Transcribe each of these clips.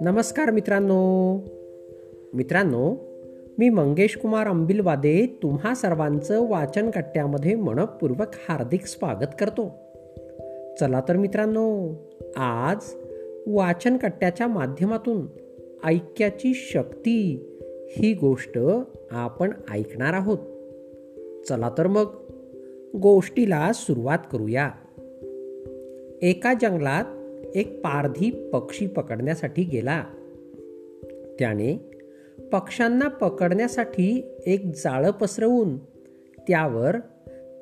नमस्कार मित्रांनो. मित्रांनो मी मंगेश कुमार अंबिलवादे तुम्हा सर्वांचं वाचन कट्ट्यामध्ये मनपूर्वक हार्दिक स्वागत करतो. चला तर मित्रांनो आज वाचन कट्ट्याच्या माध्यमातून ऐक्याची शक्ती ही गोष्ट आपण ऐकणार आहोत. चला तर मग गोष्टीला सुरुवात करूया. एका जंगलात एक पारधी पक्षी पकडण्यासाठी गेला. त्याने पक्ष्यांना पकडण्यासाठी एक जाळं पसरवून त्यावर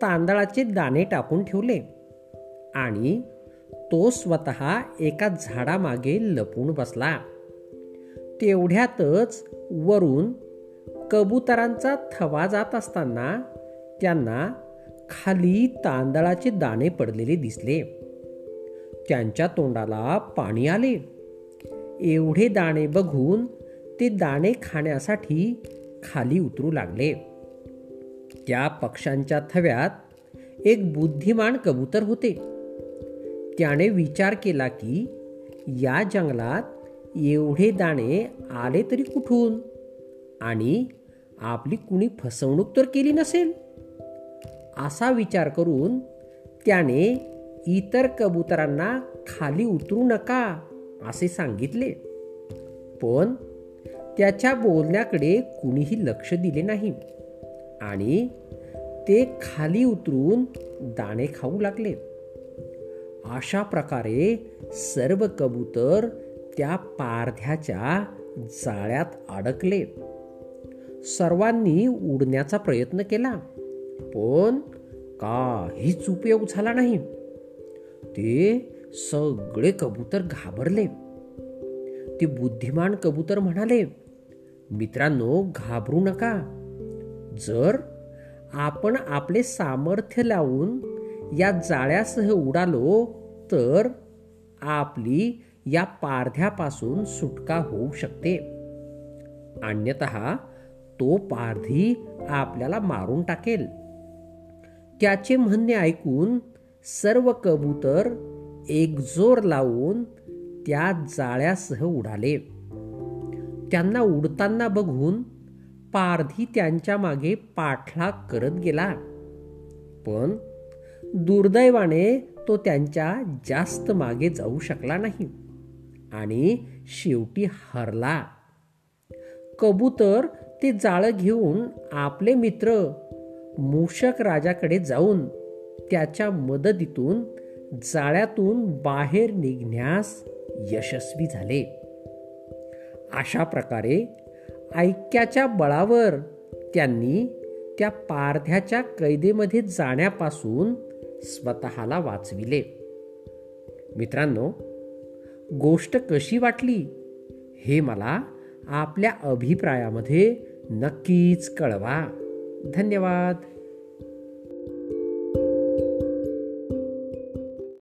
तांदळाचे दाणे टाकून ठेवले आणि तो स्वतः एका झाडामागे लपून बसला. तेवढ्यातच वरून कबुतरांचा थवा जात असताना त्यांना खाली तांदळाचे दाणे पडलेले दिसले. त्यांच्या तोंडाला पाणी आले. एवढे दाणे बघून ते दाणे खाण्यासाठी खाली उतरू लागले. त्या पक्ष्यांच्या थव्यात एक बुद्धिमान कबूतर होते. त्याने विचार केला की या जंगलात एवढे दाणे आले तरी कुठून? आणि आपली कुणी फसवणूक तर केली नसेल? असा विचार करून त्याने इतर कबुतरांना खाली उतरू नका असे सांगितले. पण त्याच्या बोलण्याकडे कुणीही लक्ष दिले नाही आणि ते खाली उतरून दाणे खाऊ लागले. अशा प्रकारे सर्व कबूतर त्या पारध्याच्या जाळ्यात अडकले. सर्वांनी उडण्याचा प्रयत्न केला पण काहीच उपयोग झाला नाही. ते सगळे कबूतर घाबरले. ते बुद्धिमान कबूतर म्हणाले मित्रांनो घाबरू नका. जर आपण आपले सामर्थ्य लावून या जाळ्यासह उडालो तर आपली या पारध्यापासून सुटका होऊ शकते. अन्यत तो पारधी आपल्याला मारून टाकेल. त्याचे म्हणणे ऐकून सर्व कबूतर एकजोर लावून त्या जाळ्यासह उडाले. त्यांना उडताना बघून पारधी त्यांच्या मागे पाठलाग करत गेला. पण दुर्दैवाने तो त्यांच्या जास्त मागे जाऊ शकला नाही आणि शेवटी हरला. कबूतर ते जाळं घेऊन आपले मित्र मूषक राजाकडे जाऊन त्याच्या मदतीतून जाळ्यातून बाहेर निघण्यास यशस्वी झाले. अशा प्रकारे ऐक्याच्या बळावर त्यांनी त्या पारध्याच्या कैदेमध्ये जाण्यापासून स्वतःला वाचविले. मित्रांनो गोष्ट कशी वाटली हे मला आपल्या अभिप्रायामध्ये नक्कीच कळवा. धन्यवाद.